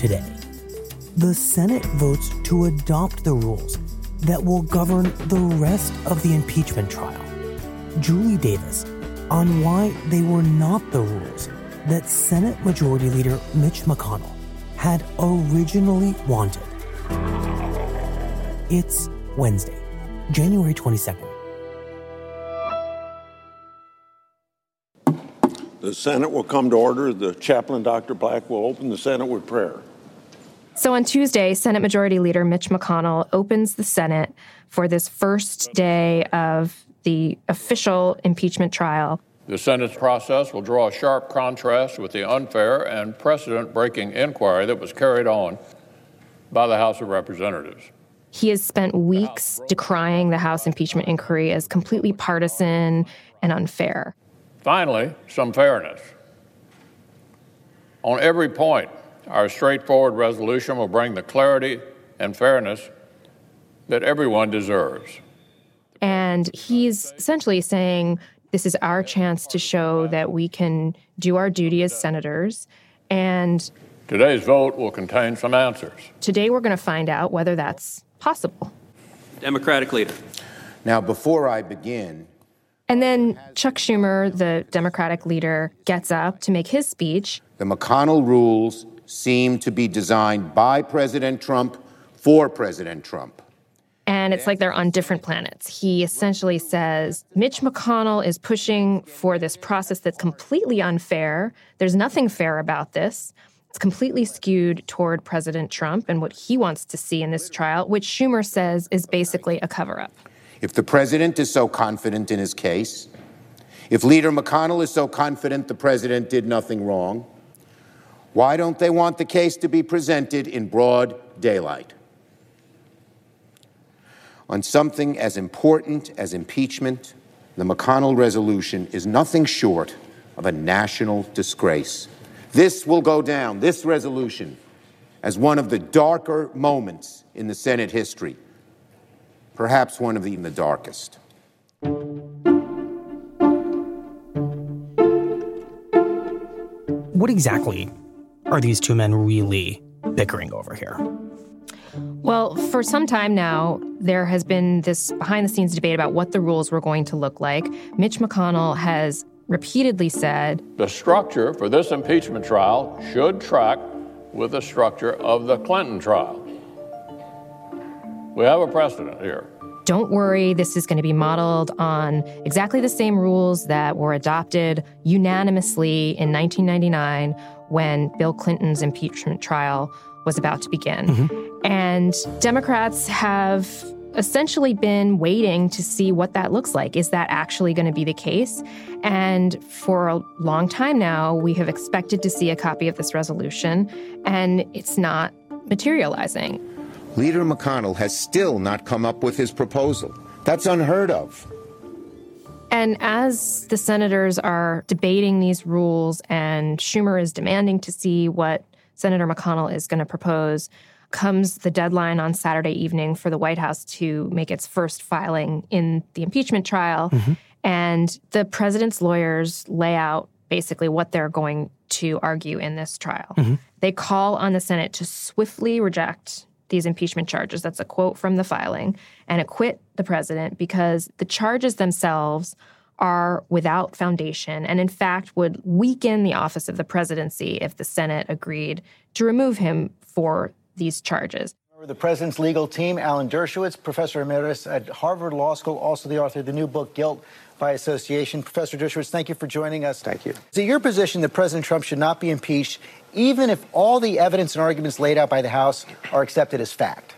Today. The Senate votes to adopt the rules that will govern the rest of the impeachment trial. Julie Davis on why they were not the rules that Senate Majority Leader Mitch McConnell had originally wanted. It's Wednesday, January 22nd. The Senate will come to order. The chaplain, Dr. Black, will open the Senate with prayer. So on Tuesday, Senate Majority Leader Mitch McConnell opens the Senate for this first day of the official impeachment trial. The Senate's process will draw a sharp contrast with the unfair and precedent breaking inquiry that was carried on by the House of Representatives. He has spent weeks decrying the House impeachment inquiry as completely partisan and unfair. Finally, some fairness. On every point, our straightforward resolution will bring the clarity and fairness that everyone deserves. And he's essentially saying this is our chance to show that we can do our duty as senators. And today's vote will contain some answers. Today, we're going to find out whether that's possible. Democratic leader. Now, before I begin, and then Chuck Schumer, the Democratic leader, gets up to make his speech. The McConnell rules seem to be designed by President Trump for President Trump. And it's like they're on different planets. He essentially says Mitch McConnell is pushing for this process that's completely unfair. There's nothing fair about this. It's completely skewed toward President Trump and what he wants to see in this trial, which Schumer says is basically a cover up. If the president is so confident in his case, if Leader McConnell is so confident the president did nothing wrong, why don't they want the case to be presented in broad daylight? On something as important as impeachment, the McConnell resolution is nothing short of a national disgrace. This will go down, this resolution, as one of the darker moments in the Senate history, perhaps one of the, the darkest. What exactly are these two men really bickering over here? Well, for some time now, there has been this behind the scenes debate about what the rules were going to look like. Mitch McConnell has repeatedly said the structure for this impeachment trial should track with the structure of the Clinton trial. We have a precedent here. Don't worry, this is going to be modeled on exactly the same rules that were adopted unanimously in 1999 when Bill Clinton's impeachment trial was about to begin. Mm-hmm. And Democrats have essentially been waiting to see what that looks like. Is that actually going to be the case? And for a long time now, we have expected to see a copy of this resolution, and it's not materializing. Leader McConnell has still not come up with his proposal. That's unheard of. And as the senators are debating these rules and Schumer is demanding to see what Senator McConnell is going to propose, comes the deadline on Saturday evening for the White House to make its first filing in the impeachment trial. Mm-hmm. And the president's lawyers lay out basically what they're going to argue in this trial. Mm-hmm. They call on the Senate to swiftly reject these impeachment charges. That's a quote from the filing, and acquit the president because the charges themselves are without foundation and, in fact, would weaken the office of the presidency if the Senate agreed to remove him for these charges. The president's legal team, Alan Dershowitz, professor emeritus at Harvard Law School, also the author of the new book, Guilt by Association. Professor Dershowitz, thank you for joining us. Thank you. Is it your position that President Trump should not be impeached, even if all the evidence and arguments laid out by the House are accepted as fact?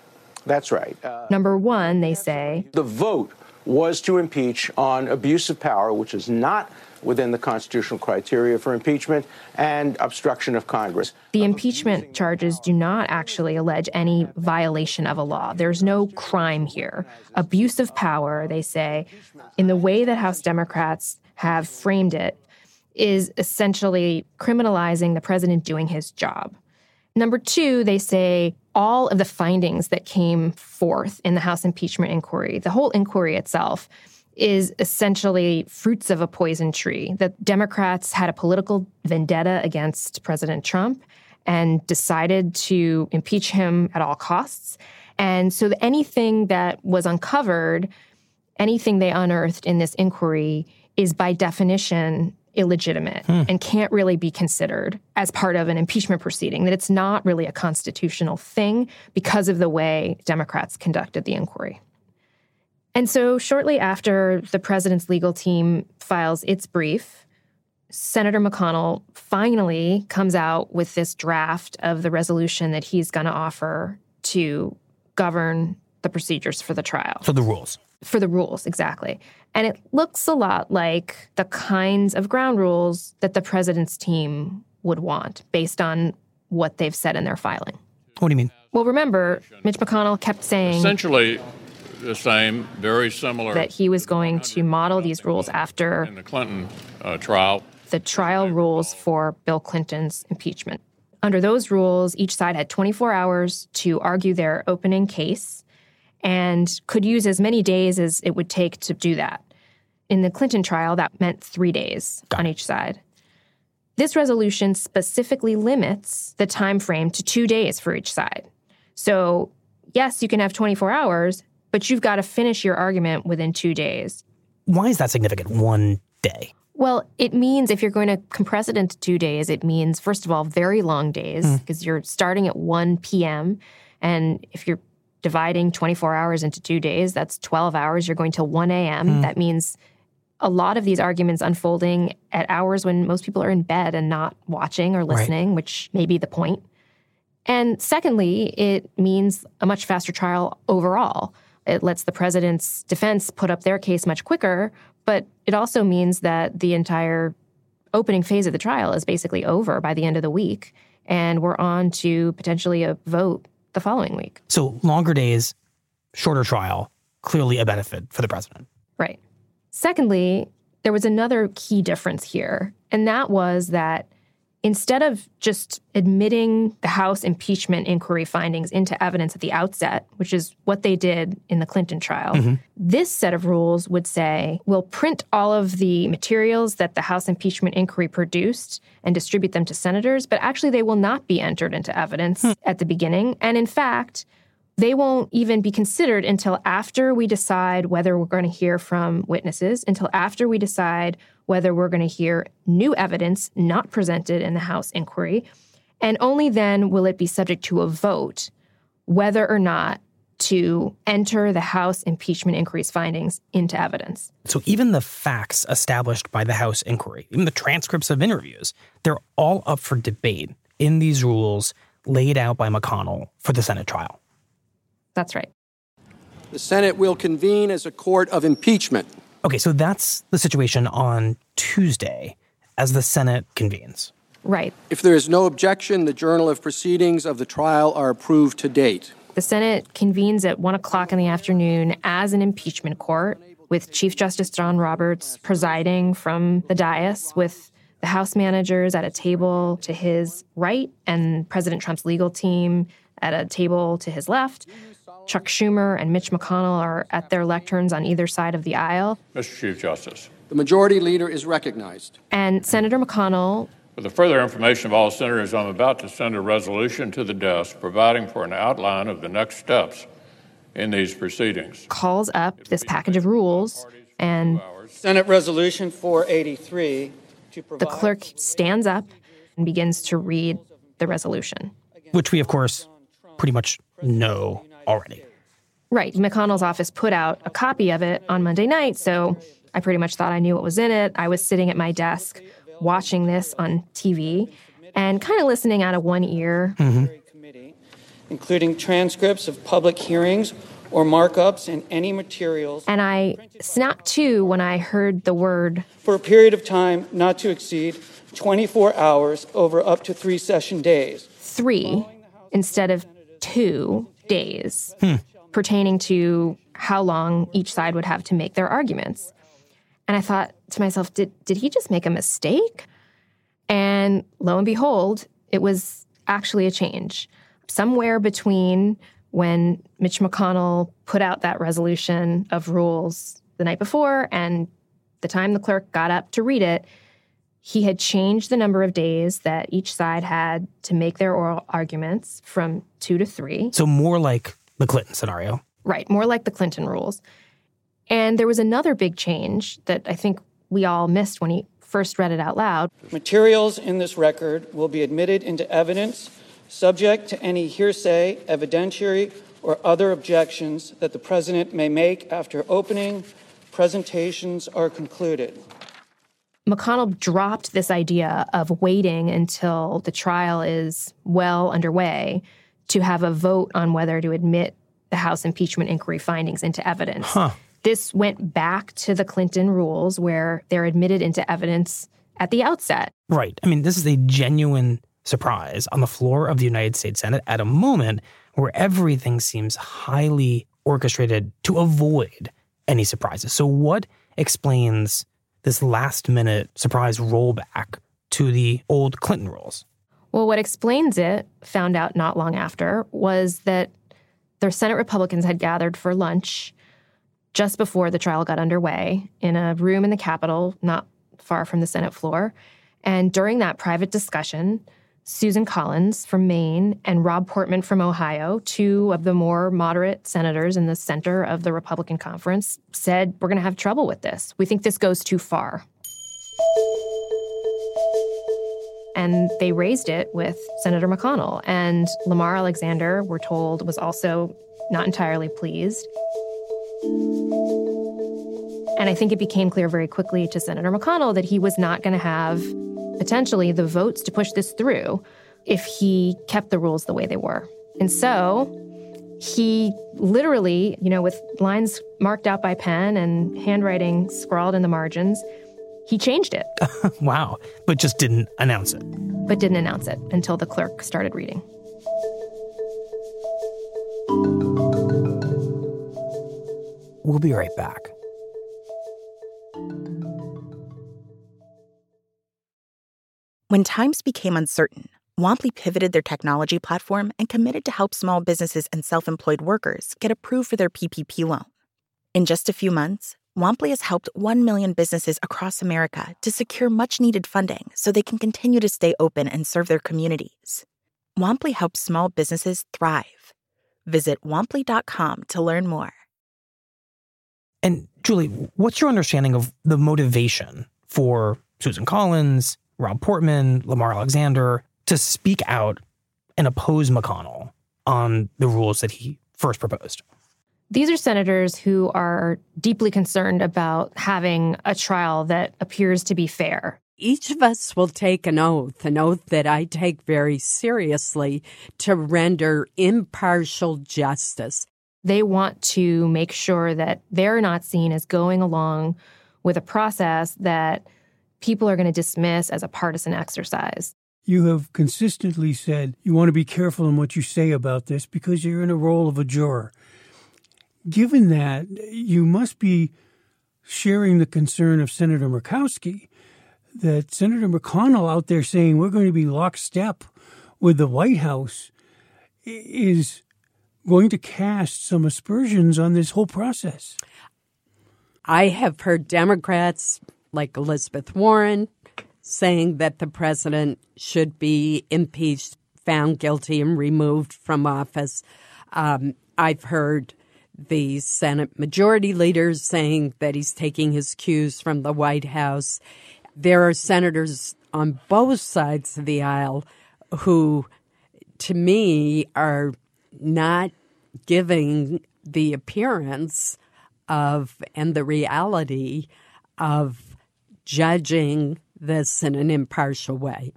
That's right. Uh, Number one, they say the vote was to impeach on abuse of power, which is not within the constitutional criteria for impeachment, and obstruction of Congress. The impeachment charges do not actually allege any violation of a law. There's no crime here. Abuse of power, they say, in the way that House Democrats have framed it, is essentially criminalizing the president doing his job. Number two, they say all of the findings that came forth in the House impeachment inquiry, the whole inquiry itself, is essentially fruits of a poison tree. That Democrats had a political vendetta against President Trump and decided to impeach him at all costs. And so anything that was uncovered, anything they unearthed in this inquiry, is by definition illegitimate hmm. and can't really be considered as part of an impeachment proceeding, that it's not really a constitutional thing because of the way Democrats conducted the inquiry. And so, shortly after the president's legal team files its brief, Senator McConnell finally comes out with this draft of the resolution that he's going to offer to govern the procedures for the trial. For the rules. For the rules, exactly. And it looks a lot like the kinds of ground rules that the president's team would want based on what they've said in their filing. What do you mean? Well, remember, Mitch McConnell kept saying. Essentially, the same, very similar. That he was going to model these rules after in the Clinton uh, trial. The trial rules for Bill Clinton's impeachment. Under those rules, each side had 24 hours to argue their opening case and could use as many days as it would take to do that. In the Clinton trial, that meant three days on each side. This resolution specifically limits the time frame to two days for each side. So, yes, you can have 24 hours, but you've got to finish your argument within two days. Why is that significant? One day. Well, it means if you're going to compress it into two days, it means, first of all, very long days because mm. you're starting at 1 p.m. And if you're dividing 24 hours into two days, that's 12 hours. You're going till 1 a.m. Mm. That means a lot of these arguments unfolding at hours when most people are in bed and not watching or listening, right. which may be the point. And secondly, it means a much faster trial overall. It lets the president's defense put up their case much quicker, but it also means that the entire opening phase of the trial is basically over by the end of the week. And we're on to potentially a vote the following week. So longer days, shorter trial, clearly a benefit for the president. Right. Secondly, there was another key difference here, and that was that instead of just admitting the House impeachment inquiry findings into evidence at the outset, which is what they did in the Clinton trial, mm-hmm. this set of rules would say we'll print all of the materials that the House impeachment inquiry produced and distribute them to senators, but actually they will not be entered into evidence hmm. at the beginning. And in fact, they won't even be considered until after we decide whether we're going to hear from witnesses, until after we decide whether we're going to hear new evidence not presented in the House inquiry. And only then will it be subject to a vote whether or not to enter the House impeachment inquiry's findings into evidence. So even the facts established by the House inquiry, even the transcripts of interviews, they're all up for debate in these rules laid out by McConnell for the Senate trial. That's right. The Senate will convene as a court of impeachment. Okay, so that's the situation on Tuesday as the Senate convenes. Right. If there is no objection, the journal of proceedings of the trial are approved to date. The Senate convenes at 1 o'clock in the afternoon as an impeachment court, with Chief Justice John Roberts presiding from the dais, with the House managers at a table to his right and President Trump's legal team at a table to his left. Chuck Schumer and Mitch McConnell are at their lecterns on either side of the aisle. Mr. Chief Justice. The majority leader is recognized. And Senator McConnell For the further information of all senators, I'm about to send a resolution to the desk providing for an outline of the next steps in these proceedings. Calls up this package of rules and Senate Resolution 483 to provide the clerk stands up and begins to read the resolution. Which we, of course, pretty much know already. Right. McConnell's office put out a copy of it on Monday night, so I pretty much thought I knew what was in it. I was sitting at my desk watching this on TV and kind of listening out of one ear. Mm-hmm. including transcripts of public hearings or markups in any materials And I snapped to when I heard the word for a period of time not to exceed 24 hours over up to three session days. three instead of two days hmm. pertaining to how long each side would have to make their arguments. And I thought to myself, did, did he just make a mistake? And lo and behold, it was actually a change. Somewhere between when Mitch McConnell put out that resolution of rules the night before and the time the clerk got up to read it, he had changed the number of days that each side had to make their oral arguments from two to three. So more like the Clinton scenario. Right, more like the Clinton rules. And there was another big change that I think we all missed when he first read it out loud. Materials in this record will be admitted into evidence subject to any hearsay, evidentiary, or other objections that the president may make after opening presentations are concluded. McConnell dropped this idea of waiting until the trial is well underway to have a vote on whether to admit the House impeachment inquiry findings into evidence. This went back to the Clinton rules where they're admitted into evidence at the outset. Right. I mean, this is a genuine surprise on the floor of the United States Senate at a moment where everything seems highly orchestrated to avoid any surprises. So, what explains this last minute surprise rollback to the old Clinton rules? Well, what explains it, found out not long after, was that their Senate Republicans had gathered for lunch just before the trial got underway in a room in the Capitol, not far from the Senate floor. And during that private discussion, Susan Collins from Maine and Rob Portman from Ohio, two of the more moderate senators in the center of the Republican conference, said, We're going to have trouble with this. We think this goes too far. And they raised it with Senator McConnell. And Lamar Alexander, we're told, was also not entirely pleased. And I think it became clear very quickly to Senator McConnell that he was not going to have potentially the votes to push this through if he kept the rules the way they were. And so he literally, you know, with lines marked out by pen and handwriting scrawled in the margins, he changed it, wow. But just didn't announce it. but didn't announce it until the clerk started reading. We'll be right back. When times became uncertain, Womply pivoted their technology platform and committed to help small businesses and self employed workers get approved for their PPP loan. In just a few months, Womply has helped 1 million businesses across America to secure much needed funding so they can continue to stay open and serve their communities. Womply helps small businesses thrive. Visit womply.com to learn more. And Julie, what's your understanding of the motivation for Susan Collins, Rob Portman, Lamar Alexander to speak out and oppose McConnell on the rules that he first proposed? These are senators who are deeply concerned about having a trial that appears to be fair. Each of us will take an oath, an oath that I take very seriously to render impartial justice. They want to make sure that they're not seen as going along with a process that people are going to dismiss as a partisan exercise. You have consistently said you want to be careful in what you say about this because you're in a role of a juror. Given that, you must be sharing the concern of Senator Murkowski that Senator McConnell out there saying we're going to be lockstep with the White House is going to cast some aspersions on this whole process. I have heard Democrats like Elizabeth Warren saying that the president should be impeached, found guilty, and removed from office. Um, I've heard the Senate majority leaders saying that he's taking his cues from the White House. There are senators on both sides of the aisle who, to me, are not giving the appearance of and the reality of judging this in an impartial way.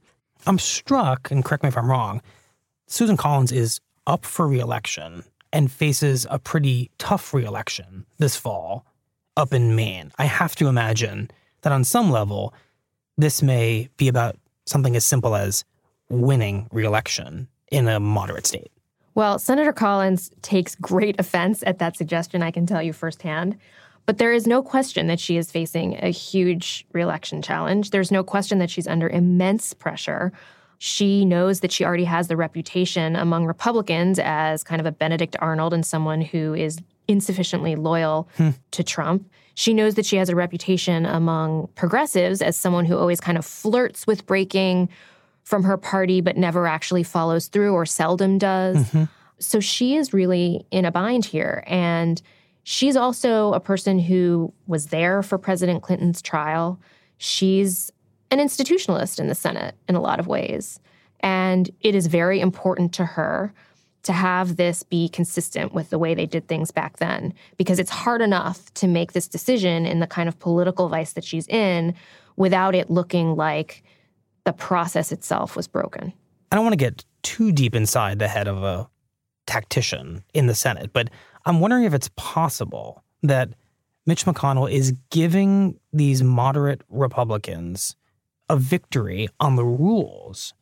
I'm struck, and correct me if I'm wrong, Susan Collins is up for reelection and faces a pretty tough reelection this fall up in Maine. I have to imagine that on some level, this may be about something as simple as winning reelection in a moderate state. Well, Senator Collins takes great offense at that suggestion, I can tell you firsthand. But there is no question that she is facing a huge reelection challenge. There's no question that she's under immense pressure. She knows that she already has the reputation among Republicans as kind of a Benedict Arnold and someone who is insufficiently loyal hmm. to Trump. She knows that she has a reputation among progressives as someone who always kind of flirts with breaking from her party but never actually follows through or seldom does. Mm-hmm. So she is really in a bind here. And she's also a person who was there for President Clinton's trial. She's an institutionalist in the Senate in a lot of ways. And it is very important to her to have this be consistent with the way they did things back then, because it's hard enough to make this decision in the kind of political vice that she's in without it looking like the process itself was broken. I don't want to get too deep inside the head of a tactician in the Senate, but I'm wondering if it's possible that Mitch McConnell is giving these moderate Republicans a victory on the rules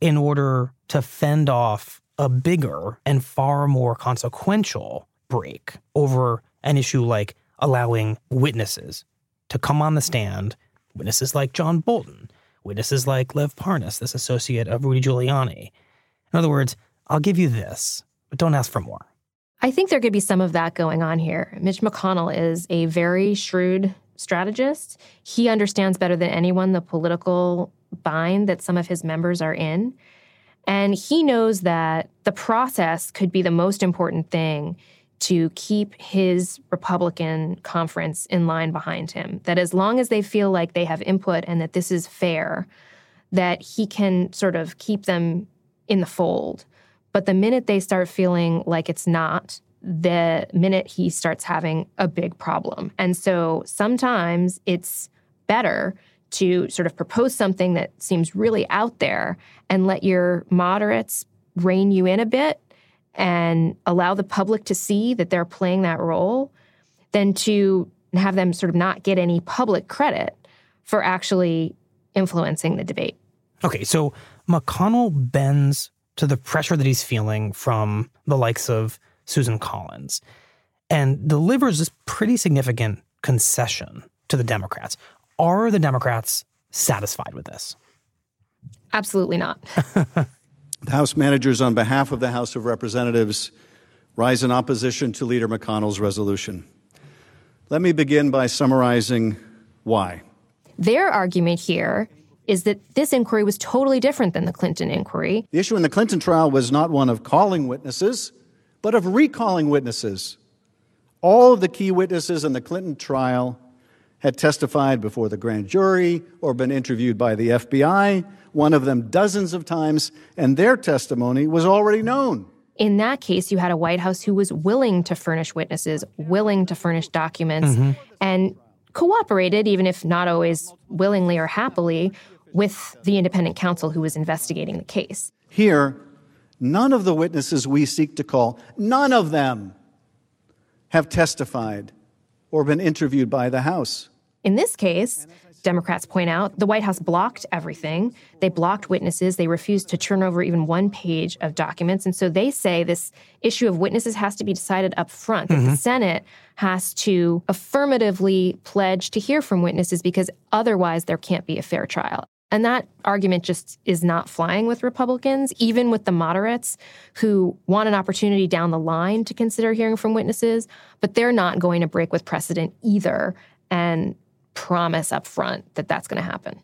in order to fend off a bigger and far more consequential break over an issue like allowing witnesses to come on the stand, witnesses like John Bolton, witnesses like Lev Parnas, this associate of Rudy Giuliani. In other words, I'll give you this, but don't ask for more. I think there could be some of that going on here. Mitch McConnell is a very shrewd strategist. He understands better than anyone the political bind that some of his members are in. And he knows that the process could be the most important thing to keep his Republican conference in line behind him. That as long as they feel like they have input and that this is fair, that he can sort of keep them in the fold. But the minute they start feeling like it's not, the minute he starts having a big problem. And so sometimes it's better to sort of propose something that seems really out there and let your moderates rein you in a bit and allow the public to see that they're playing that role than to have them sort of not get any public credit for actually influencing the debate. Okay, so McConnell bends to the pressure that he's feeling from the likes of Susan Collins and delivers this pretty significant concession to the Democrats. Are the Democrats satisfied with this? Absolutely not. The House managers, on behalf of the House of Representatives, rise in opposition to Leader McConnell's resolution. Let me begin by summarizing why. Their argument here is that this inquiry was totally different than the Clinton inquiry. The issue in the Clinton trial was not one of calling witnesses, but of recalling witnesses. All of the key witnesses in the Clinton trial had testified before the grand jury or been interviewed by the FBI one of them dozens of times, and their testimony was already known. In that case, you had a White House who was willing to furnish witnesses, willing to furnish documents, mm-hmm. and cooperated, even if not always willingly or happily, with the independent counsel who was investigating the case. Here, none of the witnesses we seek to call, none of them have testified or been interviewed by the House. In this case, Democrats point out, the White House blocked everything. They blocked witnesses. They refused to turn over even one page of documents. And so they say this issue of witnesses has to be decided up front. Mm-hmm. the Senate has to affirmatively pledge to hear from witnesses because otherwise there can't be a fair trial. And that argument just is not flying with Republicans, even with the moderates who want an opportunity down the line to consider hearing from witnesses, but they're not going to break with precedent either. And promise up front that that's going to happen.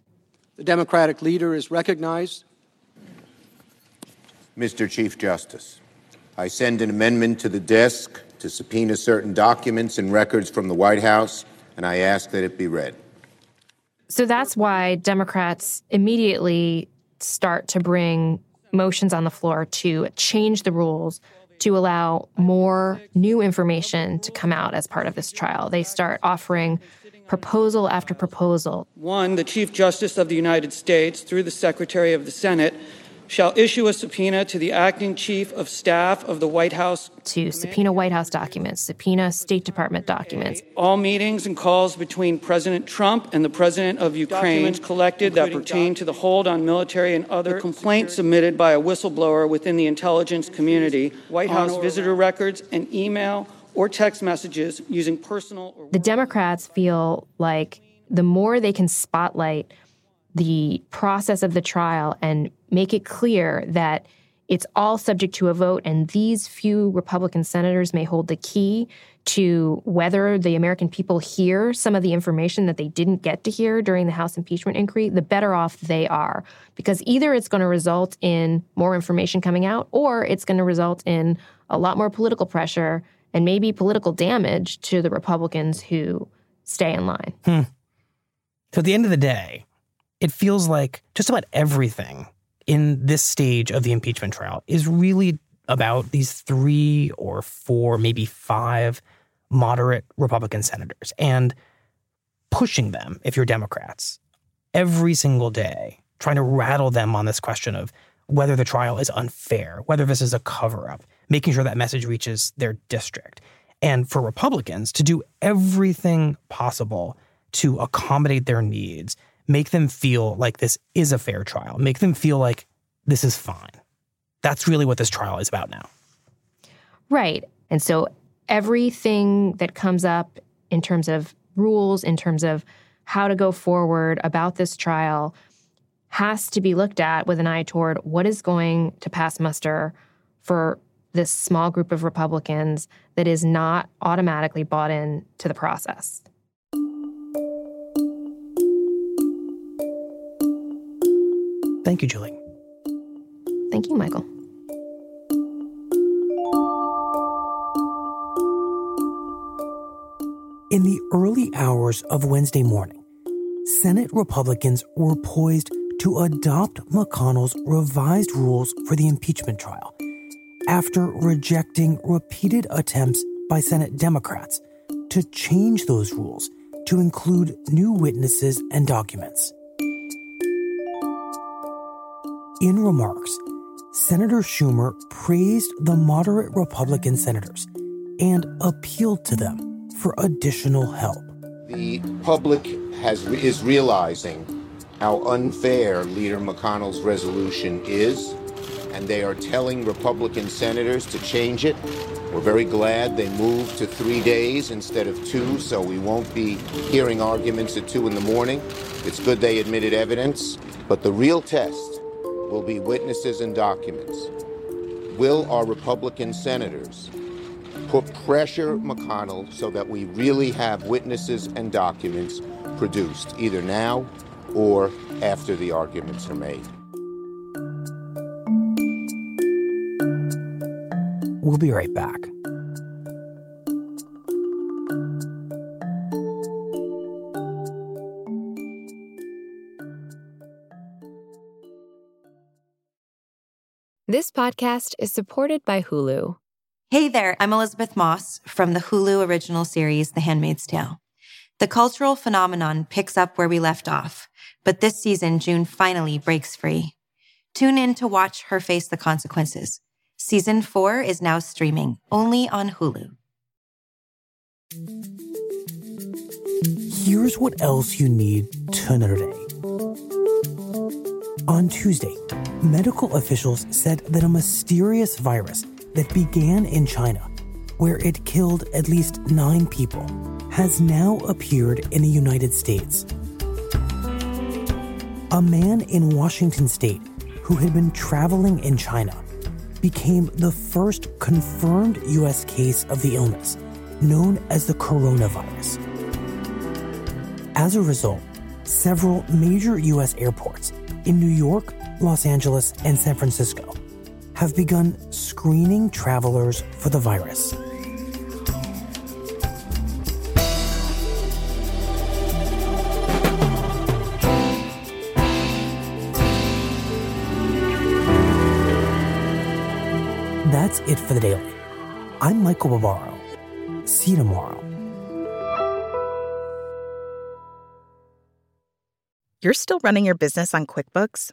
The Democratic leader is recognized. Mr. Chief Justice, I send an amendment to the desk to subpoena certain documents and records from the White House, and I ask that it be read. So that's why Democrats immediately start to bring motions on the floor to change the rules to allow more new information to come out as part of this trial. They start offering proposal after proposal. One, the Chief Justice of the United States, through the Secretary of the Senate, shall issue a subpoena to the acting chief of staff of the White House to subpoena White House documents, subpoena State Department documents. All meetings and calls between President Trump and the President of Ukraine documents collected that pertain to the hold on military and other complaints submitted by a whistleblower within the intelligence community, White House visitor records, and email or text messages using personal. the Democrats feel like the more they can spotlight the process of the trial and make it clear that it's all subject to a vote, and these few Republican senators may hold the key to whether the American people hear some of the information that they didn't get to hear during the House impeachment inquiry, the better off they are. Because either it's going to result in more information coming out, or it's going to result in a lot more political pressure and maybe political damage to the Republicans who stay in line. Hmm. So at the end of the day, it feels like just about everything in this stage of the impeachment trial is really about these three or four, maybe five moderate Republican senators and pushing them, if you're Democrats, every single day, trying to rattle them on this question of whether the trial is unfair, whether this is a cover up, making sure that message reaches their district. And for Republicans to do everything possible to accommodate their needs, make them feel like this is a fair trial, make them feel like this is fine. That's really what this trial is about now. Right. And so everything that comes up in terms of rules, in terms of how to go forward about this trial, has to be looked at with an eye toward what is going to pass muster for this small group of Republicans that is not automatically bought in to the process. Thank you, Julie. Thank you, Michael. In the early hours of Wednesday morning, Senate Republicans were poised to adopt McConnell's revised rules for the impeachment trial after rejecting repeated attempts by Senate Democrats to change those rules to include new witnesses and documents. In remarks, Senator Schumer praised the moderate Republican senators and appealed to them for additional help. The public has, is realizing how unfair Leader McConnell's resolution is, and they are telling Republican senators to change it. We're very glad they moved to three days instead of two, so we won't be hearing arguments at two in the morning. It's good they admitted evidence, but the real test will be witnesses and documents. Will our Republican senators put pressure McConnell so that we really have witnesses and documents produced, either now or after the arguments are made? We'll be right back. This podcast is supported by Hulu. Hey there, I'm Elisabeth Moss from the Hulu original series, The Handmaid's Tale. The cultural phenomenon picks up where we left off, but this season, June finally breaks free. Tune in to watch her face the consequences. Season four is now streaming only on Hulu. Here's what else you need to know today. On Tuesday, medical officials said that a mysterious virus that began in China, where it killed at least nine people, has now appeared in the United States. A man in Washington state who had been traveling in China became the first confirmed U.S. case of the illness, known as the coronavirus. As a result, several major U.S. airports in New York, Los Angeles, and San Francisco have begun screening travelers for the virus. That's it for the daily. I'm Michael Barbaro. See you tomorrow. You're still running your business on QuickBooks?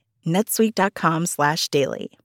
netsuite.com/daily.